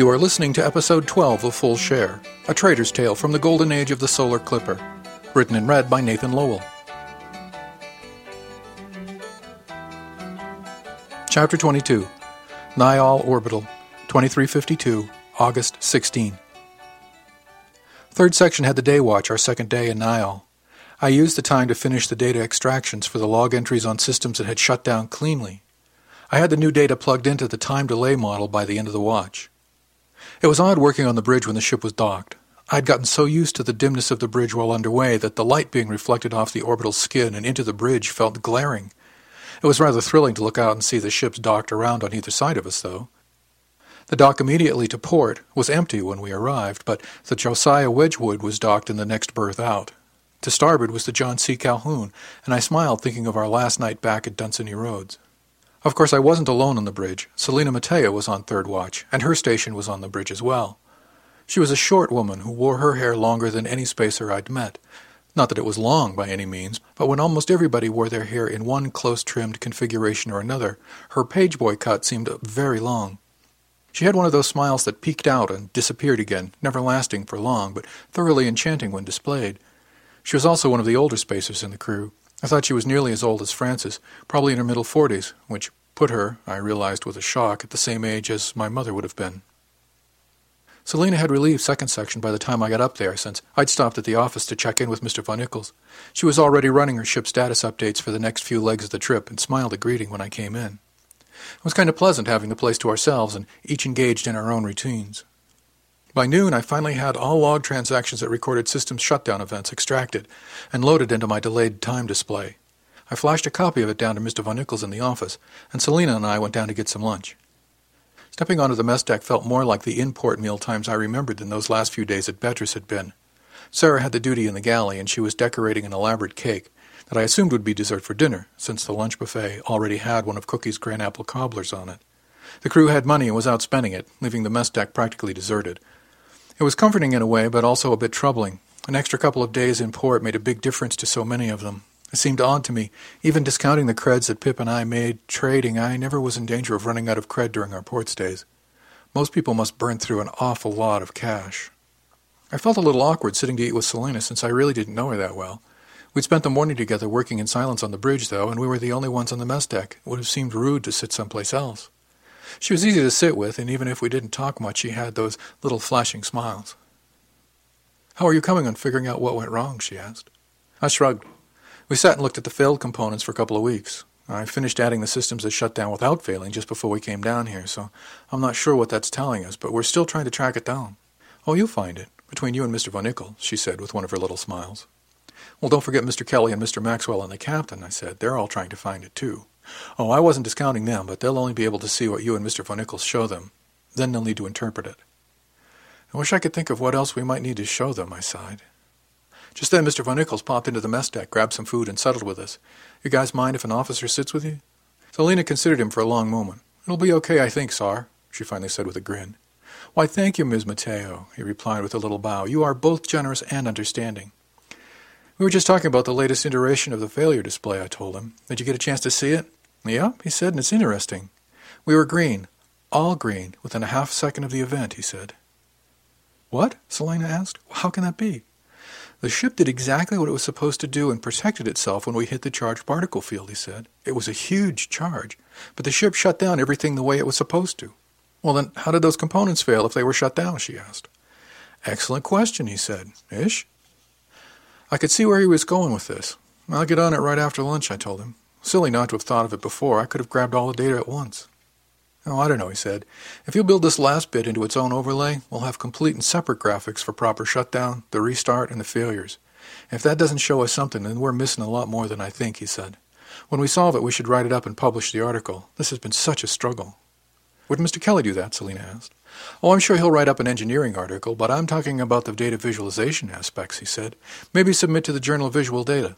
You are listening to episode 12 of Full Share, a trader's tale from the golden age of the solar clipper, written and read by Nathan Lowell. Chapter 22 Nyall Orbital, 2352, August 16. Third section had the day watch, our second day in Nyall. I used the time to finish the data extractions for the log entries on systems that had shut down cleanly. I had the new data plugged into the time delay model by the end of the watch. It was odd working on the bridge when the ship was docked. I'd gotten so used to the dimness of the bridge while underway that the light being reflected off the orbital skin and into the bridge felt glaring. It was rather thrilling to look out and see the ships docked around on either side of us, though. The dock immediately to port was empty when we arrived, but the Josiah Wedgwood was docked in the next berth out. To starboard was the John C. Calhoun, and I smiled thinking of our last night back at Dunsany Roads. Of course, I wasn't alone on the bridge. Selina Mateo was on third watch, and her station was on the bridge as well. She was a short woman who wore her hair longer than any spacer I'd met. Not that it was long by any means, but when almost everybody wore their hair in one close trimmed configuration or another, her pageboy cut seemed very long. She had one of those smiles that peeked out and disappeared again, never lasting for long, but thoroughly enchanting when displayed. She was also one of the older spacers in the crew. I thought she was nearly as old as Frances, probably in her middle forties, which put her, I realized with a shock, at the same age as my mother would have been. Selina had relieved second section by the time I got up there, since I'd stopped at the office to check in with Mr. Von Nichols. She was already running her ship status updates for the next few legs of the trip and smiled a greeting when I came in. It was kind of pleasant having the place to ourselves and each engaged in our own routines. By noon, I finally had all log transactions that recorded system shutdown events extracted and loaded into my delayed time display. I flashed a copy of it down to Mr. Von Nichols in the office, and Selina and I went down to get some lunch. Stepping onto the mess deck felt more like the in-port meal times I remembered than those last few days at Beatrice had been. Sarah had the duty in the galley, and she was decorating an elaborate cake, that I assumed would be dessert for dinner, since the lunch buffet already had one of Cookie's gran apple cobblers on it. The crew had money and was out spending it, leaving the mess deck practically deserted. It was comforting in a way, but also a bit troubling. An extra couple of days in port made a big difference to so many of them. It seemed odd to me, even discounting the creds that Pip and I made trading, I never was in danger of running out of cred during our port stays. Most people must burn through an awful lot of cash. I felt a little awkward sitting to eat with Selina since I really didn't know her that well. We'd spent the morning together working in silence on the bridge, though, and we were the only ones on the mess deck. It would have seemed rude to sit someplace else. She was easy to sit with, and even if we didn't talk much, she had those little flashing smiles. How are you coming on figuring out what went wrong? she asked. I shrugged. We sat and looked at the failed components for a couple of weeks. I finished adding the systems that shut down without failing just before we came down here, so I'm not sure what that's telling us, but we're still trying to track it down. Oh, you'll find it, between you and Mr. Von Nichols, she said with one of her little smiles. Well, don't forget Mr. Kelly and Mr. Maxwell and the captain, I said. They're all trying to find it, too. Oh, I wasn't discounting them, but they'll only be able to see what you and Mr. Von Nichols show them. Then they'll need to interpret it. I wish I could think of what else we might need to show them, I sighed. Just then Mr. Von Nichols popped into the mess deck, grabbed some food, and settled with us. You guys mind if an officer sits with you? Selina considered him for a long moment. It'll be okay, I think, Sar, she finally said with a grin. Why, thank you, Ms. Mateo, he replied with a little bow. You are both generous and understanding. We were just talking about the latest iteration of the failure display, I told him. Did you get a chance to see it? Yeah, he said, and it's interesting. We were green, all green, within a half second of the event, he said. What? Selina asked. How can that be? The ship did exactly what it was supposed to do and protected itself when we hit the charged particle field, he said. It was a huge charge, but the ship shut down everything the way it was supposed to. Well, then, how did those components fail if they were shut down? she asked. Excellent question, he said. Ish? I could see where he was going with this. I'll get on it right after lunch, I told him. Silly not to have thought of it before. I could have grabbed all the data at once. Oh, I don't know, he said. If you build this last bit into its own overlay, we'll have complete and separate graphics for proper shutdown, the restart, and the failures. If that doesn't show us something, then we're missing a lot more than I think, he said. When we solve it, we should write it up and publish the article. This has been such a struggle. Would Mr. Kelly do that? Selina asked. Oh, I'm sure he'll write up an engineering article, but I'm talking about the data visualization aspects, he said. Maybe submit to the Journal of Visual Data.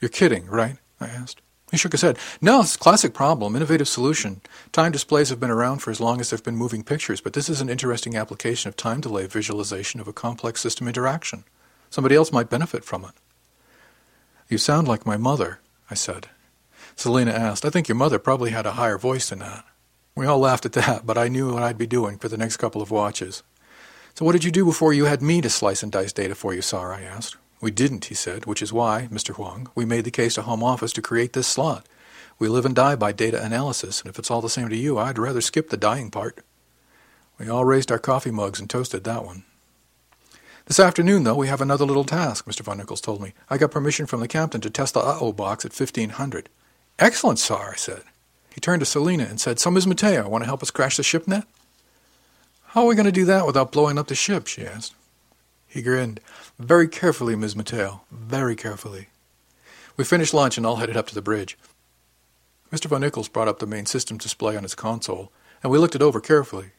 You're kidding, right? I asked. He shook his head. No, it's a classic problem, innovative solution. Time displays have been around for as long as there have been moving pictures, but this is an interesting application of time delay visualization of a complex system interaction. Somebody else might benefit from it. You sound like my mother, I said. Selina asked. I think your mother probably had a higher voice than that. We all laughed at that, but I knew what I'd be doing for the next couple of watches. So what did you do before you had me to slice and dice data for you, Sar? I asked. We didn't, he said, which is why, Mr. Wang, we made the case to Home Office to create this slot. We live and die by data analysis, and if it's all the same to you, I'd rather skip the dying part. We all raised our coffee mugs and toasted that one. This afternoon, though, we have another little task, Mr. Von Nichols told me. I got permission from the captain to test the uh-oh box at 1500. Excellent, Sar, I said. He turned to Selina and said, Ms. Mateo, want to help us crash the ship net? How are we going to do that without blowing up the ship? she asked. He grinned. Very carefully, Ms. Mateo. Very carefully. We finished lunch and all headed up to the bridge. Mr. Von Nichols brought up the main system display on his console, and we looked it over carefully.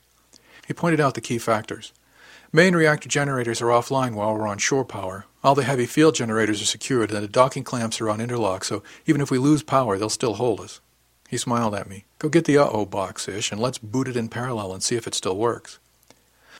He pointed out the key factors. Main reactor generators are offline while we're on shore power. All the heavy field generators are secured, and the docking clamps are on interlock, so even if we lose power, they'll still hold us. He smiled at me. Go get the uh-oh box, Ish, and let's boot it in parallel and see if it still works.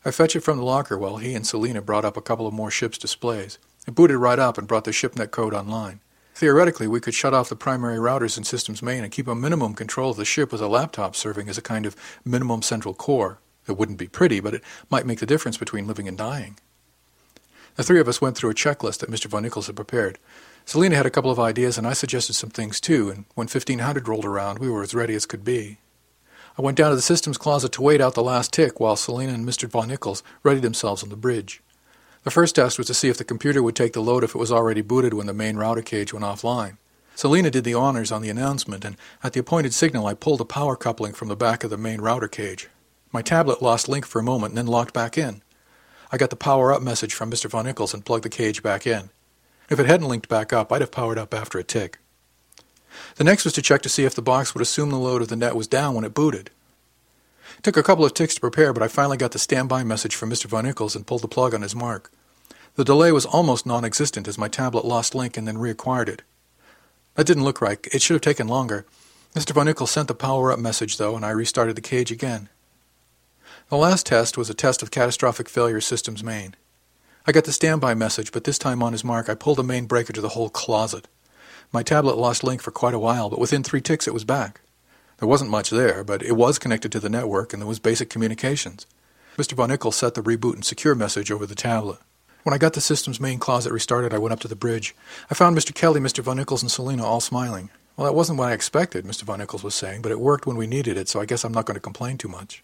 I fetched it from the locker while he and Selina brought up a couple of more ship's displays. It booted right up and brought the shipnet code online. Theoretically, we could shut off the primary routers and systems main and keep a minimum control of the ship with a laptop serving as a kind of minimum central core. It wouldn't be pretty, but it might make the difference between living and dying. The three of us went through a checklist that Mr. Von Nichols had prepared. Selina had a couple of ideas, and I suggested some things too, and when 1500 rolled around, we were as ready as could be. I went down to the systems closet to wait out the last tick while Selina and Mr. Von Nichols readied themselves on the bridge. The first test was to see if the computer would take the load if it was already booted when the main router cage went offline. Selina did the honors on the announcement, and at the appointed signal I pulled a power coupling from the back of the main router cage. My tablet lost link for a moment and then locked back in. I got the power up message from Mr. Von Nichols and plugged the cage back in. If it hadn't linked back up, I'd have powered up after a tick. The next was to check to see if the box would assume the load of the net was down when it booted. It took a couple of ticks to prepare, but I finally got the standby message from Mr. Von Nichols and pulled the plug on his mark. The delay was almost non existent as my tablet lost link and then reacquired it. That didn't look right. It should have taken longer. Mr. Von Nichols sent the power up message, though, and I restarted the cage again. The last test was a test of catastrophic failure systems main. I got the standby message, but this time on his mark, I pulled the main breaker to the whole closet. My tablet lost link for quite a while, but within three ticks it was back. There wasn't much there, but it was connected to the network and there was basic communications. Mr. Von Nichols set the reboot and secure message over the tablet. When I got the system's main closet restarted, I went up to the bridge. I found Mr. Kelly, Mr. Von Nichols, and Selina all smiling. Well, that wasn't what I expected, Mr. Von Nichols was saying, but it worked when we needed it, so I guess I'm not going to complain too much.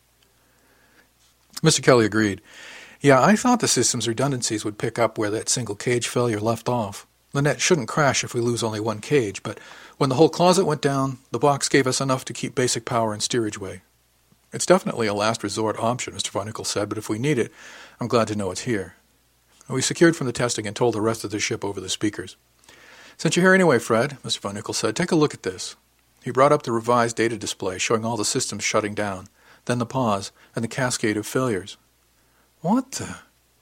Mr. Kelly agreed. Yeah, I thought the system's redundancies would pick up where that single cage failure left off. The net shouldn't crash if we lose only one cage, but when the whole closet went down, the box gave us enough to keep basic power and steerage way. It's definitely a last resort option, Mr. Von Nichols said, but if we need it, I'm glad to know it's here. We secured from the testing and told the rest of the ship over the speakers. Since you're here anyway, Fred, Mr. Von Nichols said, take a look at this. He brought up the revised data display showing all the systems shutting down then the pause, and the cascade of failures. What the?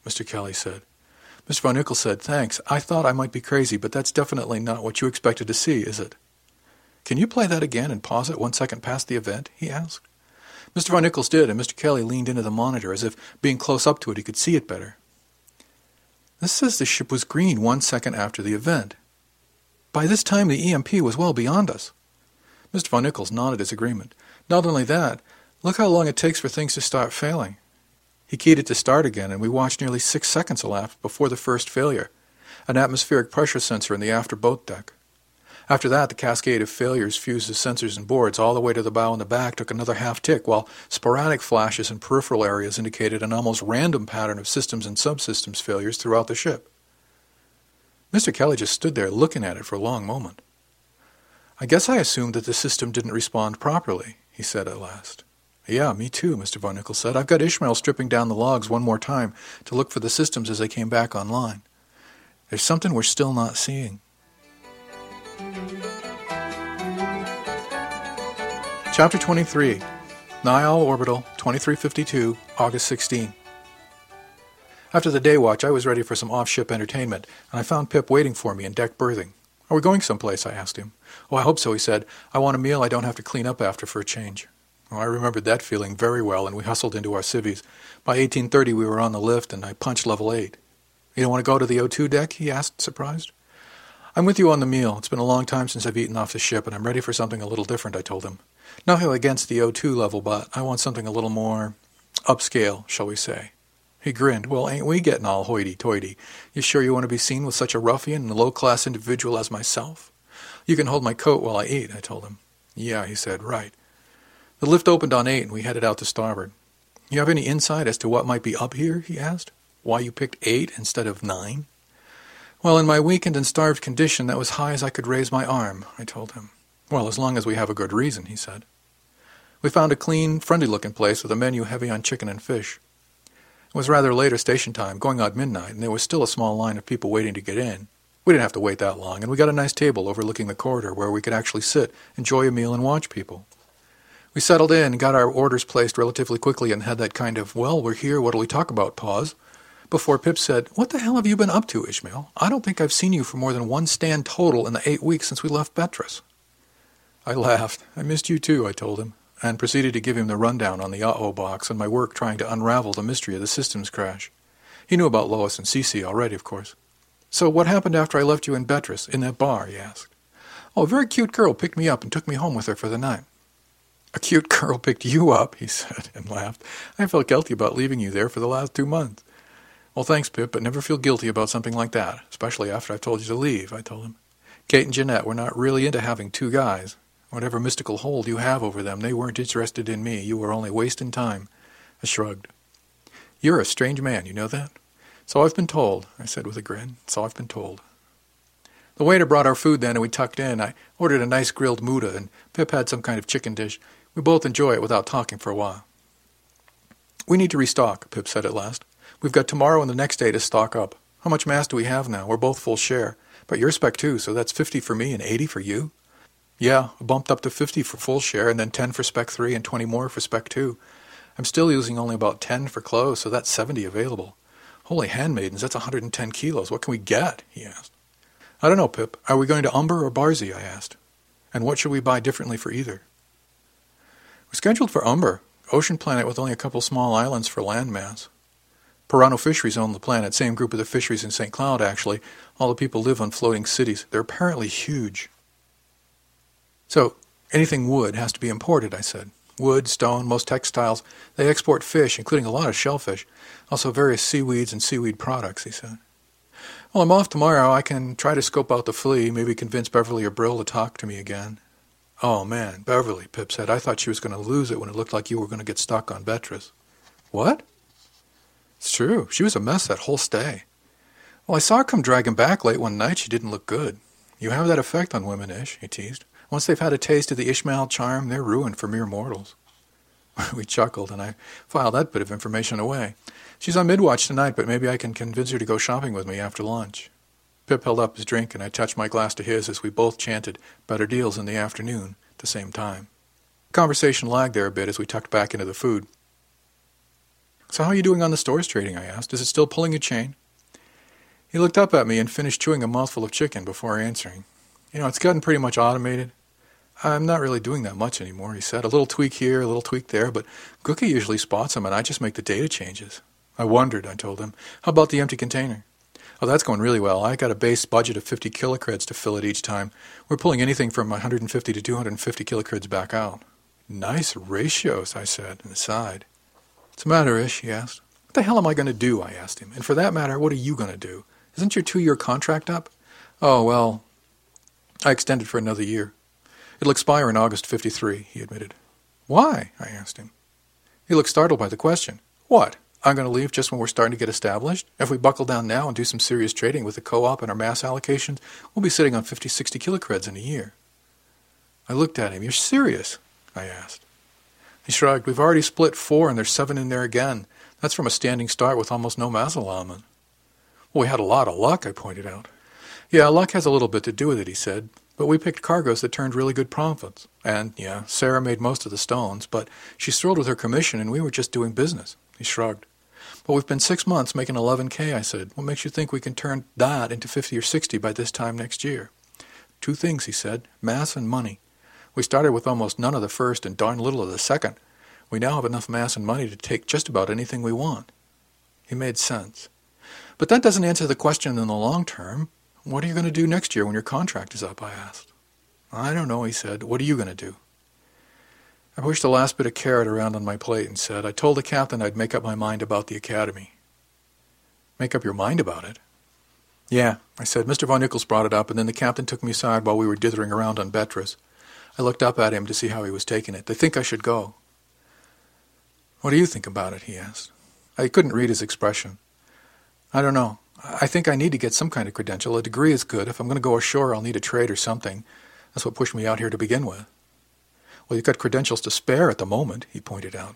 Mr. Kelly said. Mr. Von Nichols said, Thanks. I thought I might be crazy, but that's definitely not what you expected to see, is it? Can you play that again and pause it one second past the event? he asked. Mr. Von Nichols did, and Mr. Kelly leaned into the monitor as if, being close up to it, he could see it better. This says the ship was green one second after the event. By this time, the EMP was well beyond us. Mr. Von Nichols nodded his agreement. Not only that, Look how long it takes for things to start failing. He keyed it to start again, and we watched nearly six seconds elapse before the first failure, an atmospheric pressure sensor in the after boat deck. After that, the cascade of failures fused the sensors and boards all the way to the bow and the back took another half tick, while sporadic flashes in peripheral areas indicated an almost random pattern of systems and subsystems failures throughout the ship. Mr. Kelly just stood there looking at it for a long moment. I guess I assumed that the system didn't respond properly, he said at last. Yeah, me too, Mr. Von Nichols said. I've got Ishmael stripping down the logs one more time to look for the systems as they came back online. There's something we're still not seeing. Chapter 23 Nyall Orbital 2352, August 16. After the day watch, I was ready for some off ship entertainment, and I found Pip waiting for me in deck berthing. Are we going someplace? I asked him. Oh, I hope so, he said. I want a meal I don't have to clean up after for a change. Well, I remembered that feeling very well, and we hustled into our civvies. By 1830, we were on the lift, and I punched level 8. You don't want to go to the O2 deck? he asked, surprised. I'm with you on the meal. It's been a long time since I've eaten off the ship, and I'm ready for something a little different, I told him. Nothing against the O2 level, but I want something a little more upscale, shall we say. He grinned. Well, ain't we getting all hoity-toity? You sure you want to be seen with such a ruffian and low-class individual as myself? You can hold my coat while I eat, I told him. Yeah, he said, right. The lift opened on eight, and we headed out to starboard. You have any insight as to what might be up here? he asked. Why you picked eight instead of nine? Well, in my weakened and starved condition, that was high as I could raise my arm, I told him. Well, as long as we have a good reason, he said. We found a clean, friendly-looking place with a menu heavy on chicken and fish. It was rather later station time, going on midnight, and there was still a small line of people waiting to get in. We didn't have to wait that long, and we got a nice table overlooking the corridor where we could actually sit, enjoy a meal, and watch people. We settled in, got our orders placed relatively quickly, and had that kind of, well, we're here, what'll we talk about, pause, before Pip said, What the hell have you been up to, Ishmael? I don't think I've seen you for more than one stand total in the eight weeks since we left Betras. I laughed. I missed you too, I told him and proceeded to give him the rundown on the uh-oh box and my work trying to unravel the mystery of the systems crash. He knew about Lois and Cece already, of course. So what happened after I left you in Betras, in that bar, he asked. Oh, a very cute girl picked me up and took me home with her for the night. A cute girl picked you up, he said, and laughed. I felt guilty about leaving you there for the last two months. Well, thanks, Pip, but never feel guilty about something like that, especially after I've told you to leave, I told him. Kate and Jeanette were not really into having two guys, Whatever mystical hold you have over them, they weren't interested in me. You were only wasting time. I shrugged. You're a strange man, you know that? So I've been told, I said with a grin. So I've been told. The waiter brought our food then, and we tucked in. I ordered a nice grilled Muda, and Pip had some kind of chicken dish. We both enjoy it without talking for a while. We need to restock, Pip said at last. We've got tomorrow and the next day to stock up. How much mass do we have now? We're both full share. But you're spec two, so that's fifty for me and eighty for you. Yeah, bumped up to 50 for full share and then 10 for Spec 3 and 20 more for Spec 2. I'm still using only about 10 for clothes, so that's 70 available. Holy handmaidens, that's 110 kilos. What can we get? he asked. I don't know, Pip. Are we going to Umber or Barzy? I asked. And what should we buy differently for either? We're scheduled for Umber, ocean planet with only a couple small islands for landmass. Pirano Fisheries own the planet, same group of the fisheries in St. Cloud, actually. All the people live on floating cities. They're apparently huge. So anything wood has to be imported, I said. Wood, stone, most textiles. They export fish, including a lot of shellfish. Also various seaweeds and seaweed products, he said. Well, I'm off tomorrow. I can try to scope out the flea, maybe convince Beverly or Brill to talk to me again. Oh, man, Beverly, Pip said. I thought she was going to lose it when it looked like you were going to get stuck on Betras. What? It's true. She was a mess that whole stay. Well, I saw her come dragging back late one night. She didn't look good. You have that effect on women, Ish, he teased. Once they've had a taste of the Ishmael charm, they're ruined for mere mortals. we chuckled, and I filed that bit of information away. She's on midwatch tonight, but maybe I can convince her to go shopping with me after lunch. Pip held up his drink, and I touched my glass to his as we both chanted better deals in the afternoon at the same time. Conversation lagged there a bit as we tucked back into the food. So how are you doing on the stores trading? I asked. Is it still pulling a chain? He looked up at me and finished chewing a mouthful of chicken before answering. You know, it's gotten pretty much automated. I'm not really doing that much anymore, he said. A little tweak here, a little tweak there, but Cookie usually spots them and I just make the data changes. I wondered, I told him. How about the empty container? Oh, that's going really well. I got a base budget of 50 kilocreds to fill it each time. We're pulling anything from 150 to 250 kilocreds back out. Nice ratios, I said, and sighed. What's the matter, Ish? he asked. What the hell am I going to do? I asked him. And for that matter, what are you going to do? Isn't your two-year contract up? Oh, well, I extended for another year. It'll expire in August 53, he admitted. Why? I asked him. He looked startled by the question. What? I'm going to leave just when we're starting to get established? If we buckle down now and do some serious trading with the co-op and our mass allocations, we'll be sitting on 50, 60 kilocreds in a year. I looked at him. You're serious? I asked. He shrugged. We've already split four and there's seven in there again. That's from a standing start with almost no allotment. Well, we had a lot of luck, I pointed out. Yeah, luck has a little bit to do with it, he said. But we picked cargoes that turned really good profits. And, yeah, Sarah made most of the stones, but she's thrilled with her commission and we were just doing business. He shrugged. But we've been six months making 11K, I said. What makes you think we can turn that into 50 or 60 by this time next year? Two things, he said, mass and money. We started with almost none of the first and darn little of the second. We now have enough mass and money to take just about anything we want. He made sense. But that doesn't answer the question in the long term. What are you going to do next year when your contract is up? I asked. I don't know, he said. What are you going to do? I pushed the last bit of carrot around on my plate and said, I told the captain I'd make up my mind about the academy. Make up your mind about it? Yeah, I said. Mr. Von Nichols brought it up, and then the captain took me aside while we were dithering around on Betras. I looked up at him to see how he was taking it. They think I should go. What do you think about it? he asked. I couldn't read his expression. I don't know. I think I need to get some kind of credential. A degree is good. If I'm going to go ashore, I'll need a trade or something. That's what pushed me out here to begin with. Well, you've got credentials to spare at the moment, he pointed out.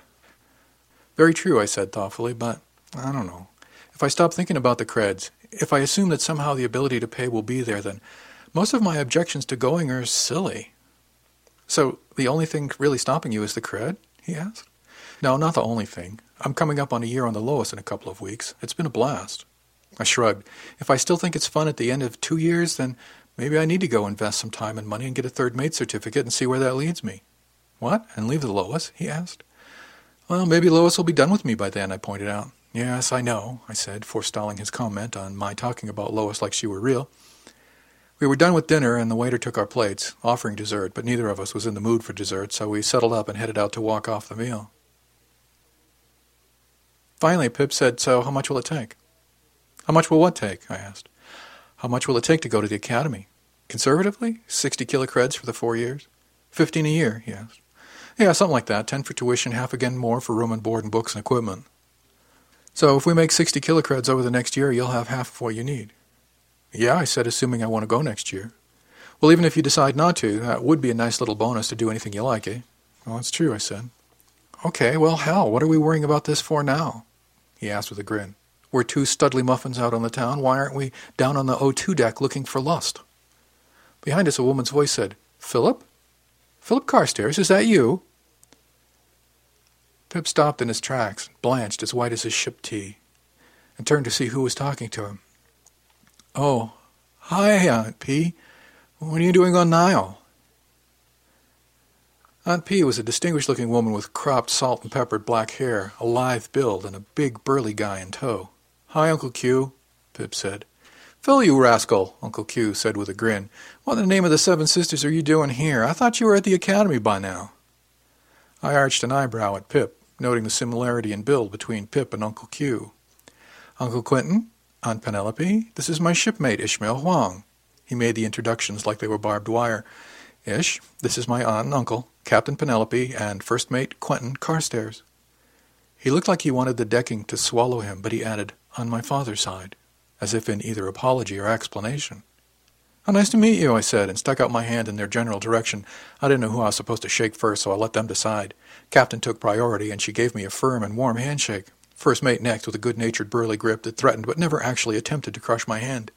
Very true, I said thoughtfully, but I don't know. If I stop thinking about the creds, if I assume that somehow the ability to pay will be there, then most of my objections to going are silly. So the only thing really stopping you is the cred? he asked. No, not the only thing. I'm coming up on a year on the Lois in a couple of weeks. It's been a blast. I shrugged. If I still think it's fun at the end of two years, then maybe I need to go invest some time and money and get a third mate certificate and see where that leads me. What? And leave the Lois? he asked. Well, maybe Lois will be done with me by then, I pointed out. Yes, I know, I said, forestalling his comment on my talking about Lois like she were real. We were done with dinner, and the waiter took our plates, offering dessert, but neither of us was in the mood for dessert, so we settled up and headed out to walk off the meal. Finally, Pip said, So, how much will it take? How much will what take? I asked. How much will it take to go to the academy? Conservatively, 60 kilocreds for the four years? 15 a year, he asked. Yeah, something like that. 10 for tuition, half again more for room and board and books and equipment. So if we make 60 kilocreds over the next year, you'll have half of what you need. Yeah, I said, assuming I want to go next year. Well, even if you decide not to, that would be a nice little bonus to do anything you like, eh? Well, that's true, I said. Okay, well, hell, what are we worrying about this for now? he asked with a grin. We're two studly muffins out on the town. Why aren't we down on the O2 deck looking for lust? Behind us, a woman's voice said, Philip? Philip Carstairs, is that you? Pip stopped in his tracks, blanched as white as his ship tea, and turned to see who was talking to him. Oh, hi, Aunt P. What are you doing on Nyall? Aunt P was a distinguished looking woman with cropped, salt and peppered black hair, a lithe build, and a big burly guy in tow. Hi, Uncle Q, Pip said. Phil, you rascal, Uncle Q said with a grin. What in the name of the Seven Sisters are you doing here? I thought you were at the academy by now. I arched an eyebrow at Pip, noting the similarity in build between Pip and Uncle Q. Uncle Quentin, Aunt Penelope, this is my shipmate Ishmael Wang. He made the introductions like they were barbed wire. Ish, this is my aunt and uncle, Captain Penelope, and first mate Quentin Carstairs. He looked like he wanted the decking to swallow him, but he added, on my father's side, as if in either apology or explanation. Oh, nice to meet you, I said, and stuck out my hand in their general direction. I didn't know who I was supposed to shake first, so I let them decide. Captain took priority, and she gave me a firm and warm handshake. First mate next, with a good-natured burly grip that threatened but never actually attempted to crush my hand.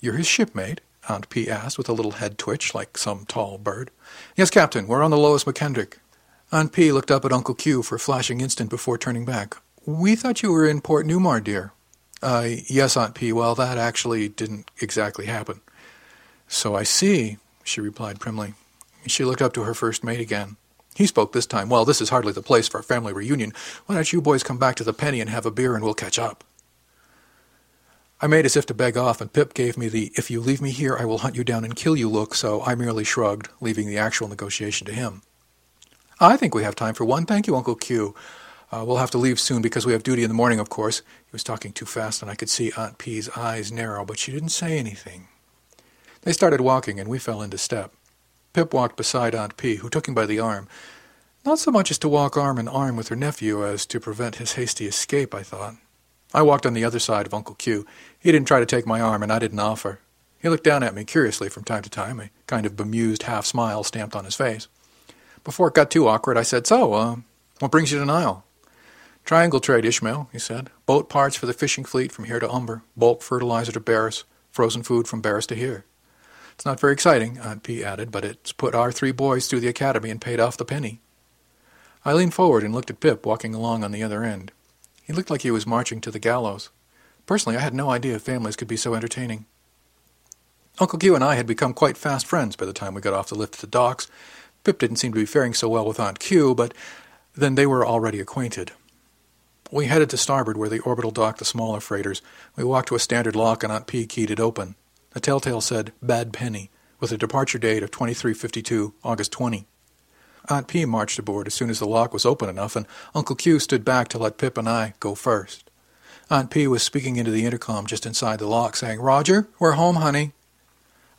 You're his shipmate? Aunt P asked with a little head twitch like some tall bird. Yes, Captain, we're on the Lois McKendrick. Aunt P looked up at Uncle Q for a flashing instant before turning back. We thought you were in Port Newmar, dear. Uh, yes, Aunt P. Well, that actually didn't exactly happen. So I see, she replied primly. She looked up to her first mate again. He spoke this time. Well, this is hardly the place for a family reunion. Why don't you boys come back to the penny and have a beer and we'll catch up? I made as if to beg off, and Pip gave me the if you leave me here, I will hunt you down and kill you look, so I merely shrugged, leaving the actual negotiation to him. I think we have time for one. Thank you, Uncle Q. Uh, we'll have to leave soon because we have duty in the morning, of course. He was talking too fast, and I could see Aunt P's eyes narrow, but she didn't say anything. They started walking, and we fell into step. Pip walked beside Aunt P, who took him by the arm. Not so much as to walk arm in arm with her nephew as to prevent his hasty escape, I thought. I walked on the other side of Uncle Q. He didn't try to take my arm, and I didn't offer. He looked down at me curiously from time to time, a kind of bemused half smile stamped on his face. Before it got too awkward, I said, So, uh, what brings you to Nyall? Triangle trade, Ishmael, he said. Boat parts for the fishing fleet from here to Umber, bulk fertilizer to Barris, frozen food from Barris to here. It's not very exciting, uh, Aunt P added, but it's put our three boys through the academy and paid off the penny. I leaned forward and looked at Pip walking along on the other end. He looked like he was marching to the gallows. Personally, I had no idea families could be so entertaining. Uncle Q and I had become quite fast friends by the time we got off the lift at the docks. Pip didn't seem to be faring so well with Aunt Q, but then they were already acquainted. We headed to starboard where the orbital docked the smaller freighters. We walked to a standard lock and Aunt P keyed it open. A telltale said, Bad Penny, with a departure date of 2352, August 20. Aunt P marched aboard as soon as the lock was open enough, and Uncle Q stood back to let Pip and I go first. Aunt P was speaking into the intercom just inside the lock, saying, Roger, we're home, honey.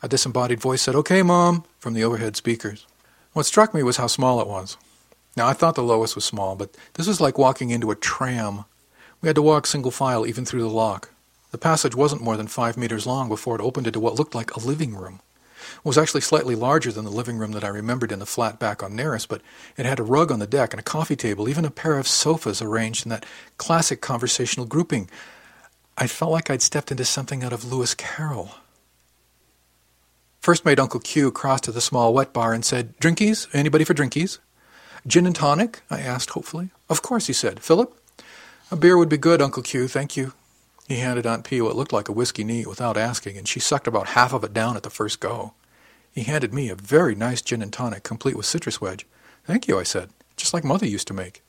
A disembodied voice said, Okay, Mom, from the overhead speakers. What struck me was how small it was. Now, I thought the Lois was small, but this was like walking into a tram. We had to walk single file even through the lock. The passage wasn't more than five meters long before it opened into what looked like a living room. It was actually slightly larger than the living room that I remembered in the flat back on Neris, but it had a rug on the deck and a coffee table, even a pair of sofas arranged in that classic conversational grouping. I felt like I'd stepped into something out of Lewis Carroll. First mate Uncle Q crossed to the small wet bar and said, Drinkies? Anybody for drinkies? Gin and tonic? I asked hopefully. Of course, he said. Philip? A beer would be good, Uncle Q, thank you. He handed Aunt P what looked like a whiskey neat without asking, and she sucked about half of it down at the first go. He handed me a very nice gin and tonic, complete with citrus wedge. Thank you, I said, just like Mother used to make.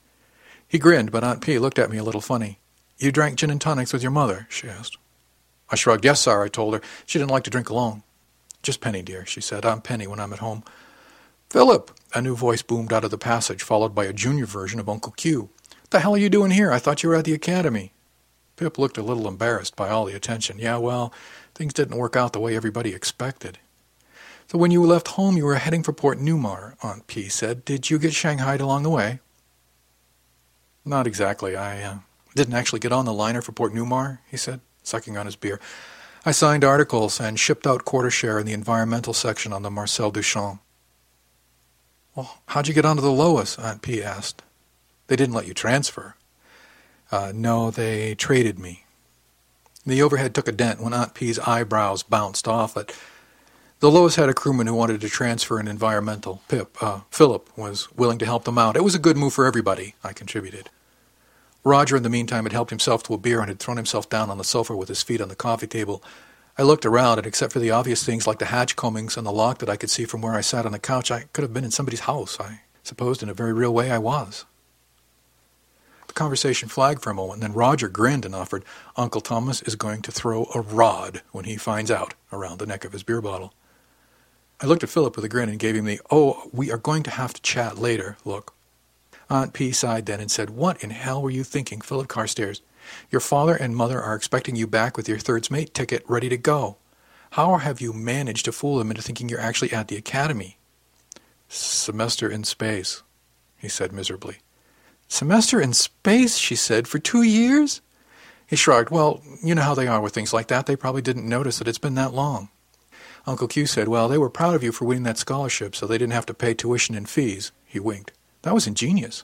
He grinned, but Aunt P looked at me a little funny. You drank gin and tonics with your mother? she asked. I shrugged. Yes, sir, I told her. She didn't like to drink alone. Just Penny, dear, she said. I'm Penny when I'm at home. Philip! A new voice boomed out of the passage, followed by a junior version of Uncle Q. The hell are you doing here? I thought you were at the academy. Pip looked a little embarrassed by all the attention. Yeah, well, things didn't work out the way everybody expected. So when you left home, you were heading for Port Newmar, Aunt P said. Did you get shanghaied along the way? Not exactly. I uh, didn't actually get on the liner for Port Newmar, he said, sucking on his beer. I signed articles and shipped out quarter share in the environmental section on the Marcel Duchamp. Well, how'd you get onto the Lois? Aunt P asked. They didn't let you transfer. Uh, no, they traded me. The overhead took a dent when Aunt P's eyebrows bounced off it. The Lois had a crewman who wanted to transfer an environmental. Pip, uh, Philip, was willing to help them out. It was a good move for everybody, I contributed. Roger, in the meantime, had helped himself to a beer and had thrown himself down on the sofa with his feet on the coffee table. I looked around, and except for the obvious things like the hatch combings and the lock that I could see from where I sat on the couch, I could have been in somebody's house. I supposed in a very real way I was. The conversation flagged for a moment, and then Roger grinned and offered, Uncle Thomas is going to throw a rod when he finds out, around the neck of his beer bottle. I looked at Philip with a grin and gave him the, oh, we are going to have to chat later look. Aunt P sighed then and said, What in hell were you thinking, Philip Carstairs? Your father and mother are expecting you back with your thirds mate ticket ready to go. How have you managed to fool them into thinking you're actually at the academy? Semester in space, he said miserably. Semester in space, she said, for two years? He shrugged. Well, you know how they are with things like that. They probably didn't notice that it's been that long. Uncle Q said, Well, they were proud of you for winning that scholarship, so they didn't have to pay tuition and fees. He winked. That was ingenious.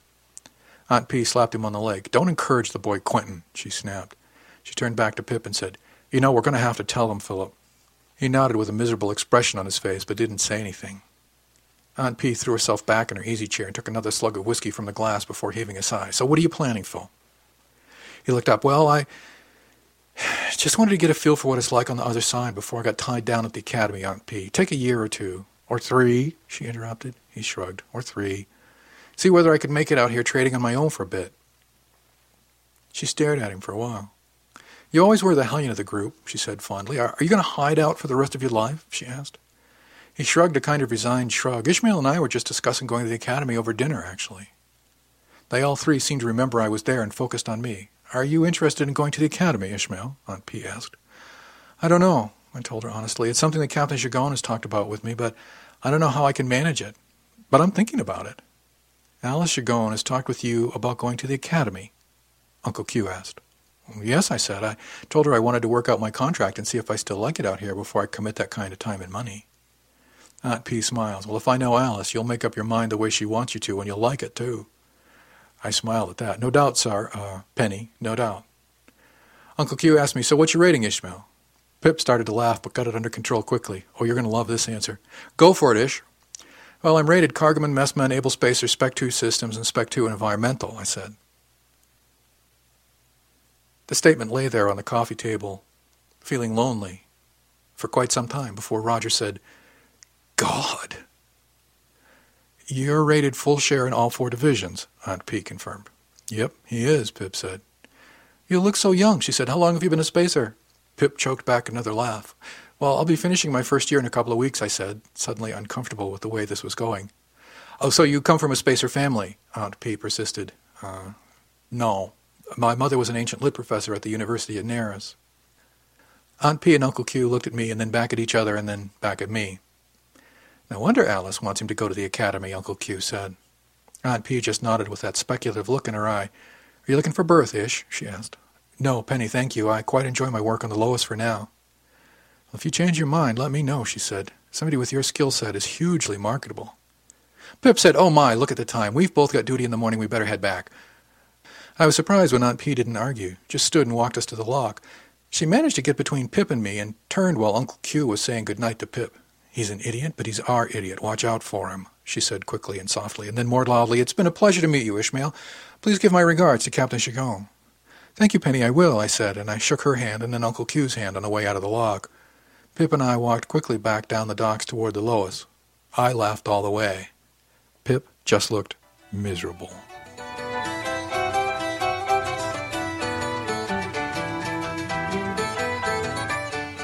Aunt P slapped him on the leg. Don't encourage the boy Quentin, she snapped. She turned back to Pip and said, You know, we're going to have to tell him, Philip. He nodded with a miserable expression on his face, but didn't say anything. Aunt P threw herself back in her easy chair and took another slug of whiskey from the glass before heaving a sigh. So what are you planning, Phil? He looked up. Well, I just wanted to get a feel for what it's like on the other side before I got tied down at the academy, Aunt P. Take a year or two. Or three, she interrupted. He shrugged. Or three. See whether I could make it out here trading on my own for a bit. She stared at him for a while. You always were the hellion of the group, she said fondly. Are, are you going to hide out for the rest of your life? she asked. He shrugged a kind of resigned shrug. Ishmael and I were just discussing going to the academy over dinner, actually. They all three seemed to remember I was there and focused on me. Are you interested in going to the academy, Ishmael? Aunt P asked. I don't know, I told her honestly. It's something that Captain Giggone has talked about with me, but I don't know how I can manage it. But I'm thinking about it. Alice Giggone has talked with you about going to the academy? Uncle Q asked. Yes, I said. I told her I wanted to work out my contract and see if I still like it out here before I commit that kind of time and money. Aunt P smiles. Well, if I know Alice, you'll make up your mind the way she wants you to, and you'll like it, too. I smiled at that. No doubt, sir, uh, Penny, no doubt. Uncle Q asked me, So what's your rating, Ishmael? Pip started to laugh, but got it under control quickly. Oh, you're going to love this answer. Go for it, Ish. Well, I'm rated Cargoman, Messman, Able Spacer, Spec 2 Systems, and Spec 2 Environmental, I said. The statement lay there on the coffee table, feeling lonely, for quite some time before Roger said, God. You're rated full share in all four divisions, Aunt P confirmed. Yep, he is, Pip said. You look so young, she said. How long have you been a spacer? Pip choked back another laugh. Well, I'll be finishing my first year in a couple of weeks, I said, suddenly uncomfortable with the way this was going. Oh, so you come from a spacer family? Aunt P persisted. Uh, no. My mother was an ancient lit professor at the University of Neris. Aunt P and Uncle Q looked at me and then back at each other and then back at me. No wonder Alice wants him to go to the academy, Uncle Q said. Aunt P just nodded with that speculative look in her eye. Are you looking for birth, Ish? she asked. No, Penny, thank you. I quite enjoy my work on the Lois for now. If you change your mind, let me know, she said. Somebody with your skill set is hugely marketable. Pip said, Oh my, look at the time. We've both got duty in the morning. We better head back. I was surprised when Aunt P didn't argue, just stood and walked us to the lock. She managed to get between Pip and me and turned while Uncle Q was saying good night to Pip. He's an idiot, but he's our idiot. Watch out for him, she said quickly and softly, and then more loudly, It's been a pleasure to meet you, Ishmael. Please give my regards to Captain Giggone. Thank you, Penny, I will, I said, and I shook her hand and then Uncle Q's hand on the way out of the lock. Pip and I walked quickly back down the docks toward the Lois. I laughed all the way. Pip just looked miserable.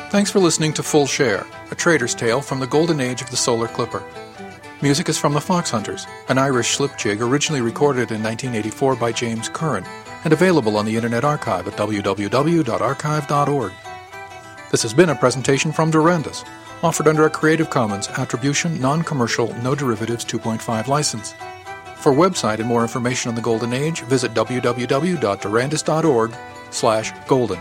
Thanks for listening to Full Share, a trader's tale from the golden age of the solar clipper. Music is from the Fox Hunters, an Irish slip jig originally recorded in 1984 by James Curran and available on the Internet Archive at www.archive.org. This has been a presentation from Durandus, offered under a Creative Commons Attribution, Non-Commercial, No Derivatives 2.5 license. For website and more information on the Golden Age, visit www.durandus.org slash golden.